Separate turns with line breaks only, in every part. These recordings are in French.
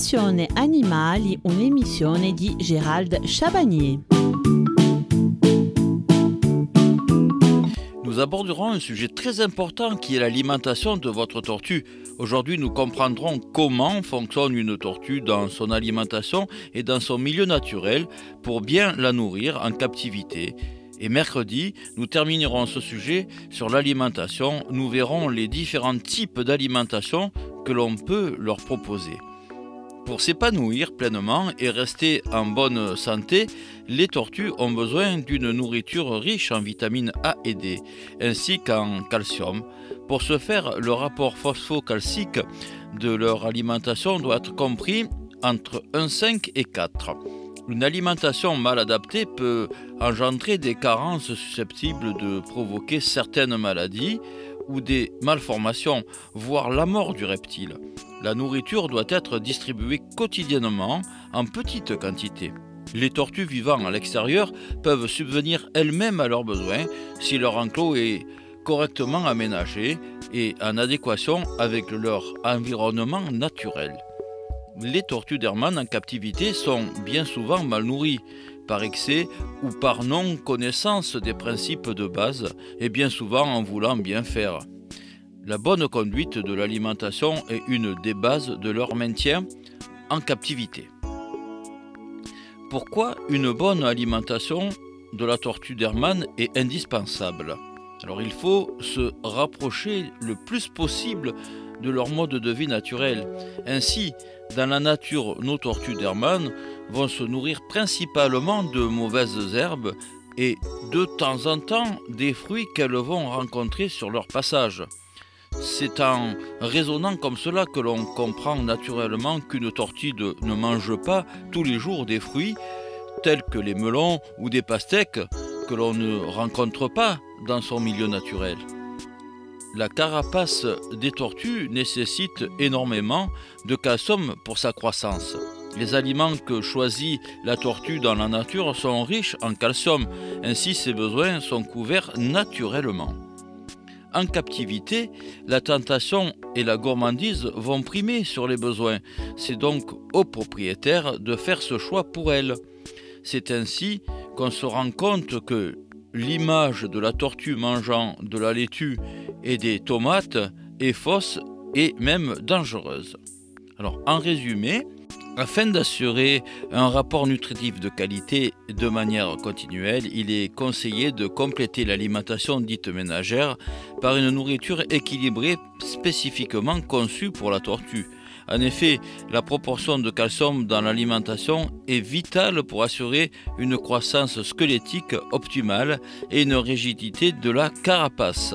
Passione Animali, un'emissione di Gérald Chabagnier.
Nous aborderons un sujet très important qui est l'alimentation de votre tortue. Aujourd'hui, nous comprendrons comment fonctionne une tortue dans son alimentation et dans son milieu naturel pour bien la nourrir en captivité. Et mercredi, nous terminerons ce sujet sur l'alimentation. Nous verrons les différents types d'alimentation que l'on peut leur proposer. Pour s'épanouir pleinement et rester en bonne santé, les tortues ont besoin d'une nourriture riche en vitamines A et D, ainsi qu'en calcium. Pour ce faire, le rapport phosphocalcique de leur alimentation doit être compris entre 1,5 et 4. Une alimentation mal adaptée peut engendrer des carences susceptibles de provoquer certaines maladies ou des malformations, voire la mort du reptile. La nourriture doit être distribuée quotidiennement en petites quantités. Les tortues vivant à l'extérieur peuvent subvenir elles-mêmes à leurs besoins si leur enclos est correctement aménagé et en adéquation avec leur environnement naturel. Les tortues d'Hermann en captivité sont bien souvent mal nourries, par excès ou par non-connaissance des principes de base, et bien souvent en voulant bien faire. La bonne conduite de l'alimentation est une des bases de leur maintien en captivité. Pourquoi une bonne alimentation de la tortue d'Hermann est indispensable? Alors il faut se rapprocher le plus possible de leur mode de vie naturel. Ainsi, dans la nature, nos tortues d'Hermann vont se nourrir principalement de mauvaises herbes et de temps en temps des fruits qu'elles vont rencontrer sur leur passage. C'est en raisonnant comme cela que l'on comprend naturellement qu'une tortue ne mange pas tous les jours des fruits tels que les melons ou des pastèques que l'on ne rencontre pas dans son milieu naturel. La carapace des tortues nécessite énormément de calcium pour sa croissance. Les aliments que choisit la tortue dans la nature sont riches en calcium, ainsi ses besoins sont couverts naturellement. En captivité, la tentation et la gourmandise vont primer sur les besoins. C'est donc au propriétaire de faire ce choix pour elle. C'est ainsi qu'on se rend compte que l'image de la tortue mangeant de la laitue et des tomates est fausse et même dangereuse. Alors en résumé, afin d'assurer un rapport nutritif de qualité de manière continuelle, il est conseillé de compléter l'alimentation dite ménagère par une nourriture équilibrée spécifiquement conçue pour la tortue. En effet, la proportion de calcium dans l'alimentation est vitale pour assurer une croissance squelettique optimale et une rigidité de la carapace.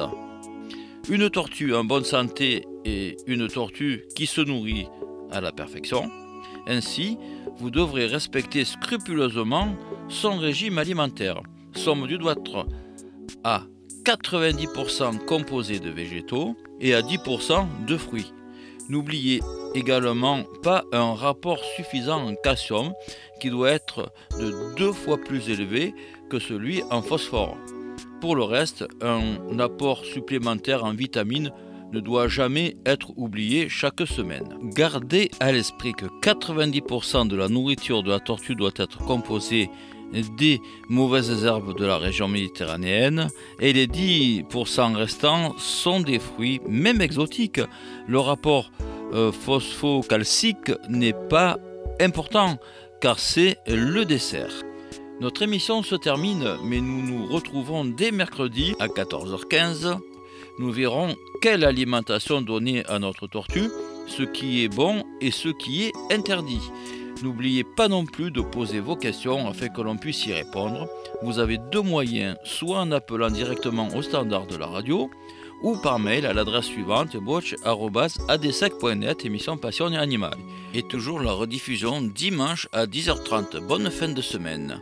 Une tortue en bonne santé est une tortue qui se nourrit à la perfection. Ainsi, vous devrez respecter scrupuleusement son régime alimentaire. Son menu doit être à 90% composé de végétaux et à 10% de fruits. N'oubliez également pas un rapport suffisant en calcium qui doit être de deux fois plus élevé que celui en phosphore. Pour le reste, un apport supplémentaire en vitamines ne doit jamais être oublié chaque semaine. Gardez à l'esprit que 90% de la nourriture de la tortue doit être composée des mauvaises herbes de la région méditerranéenne et les 10% restants sont des fruits, même exotiques. Le rapport euh, phosphocalcique n'est pas important car c'est le dessert. Notre émission se termine, mais nous nous retrouvons dès mercredi à 14h15. Nous verrons quelle alimentation donner à notre tortue, ce qui est bon et ce qui est interdit. N'oubliez pas non plus de poser vos questions afin que l'on puisse y répondre. Vous avez deux moyens, soit en appelant directement au standard de la radio, ou par mail à l'adresse suivante boch.adsec.net émission Passion et Animal. Et toujours la rediffusion dimanche à 10h30. Bonne fin de semaine.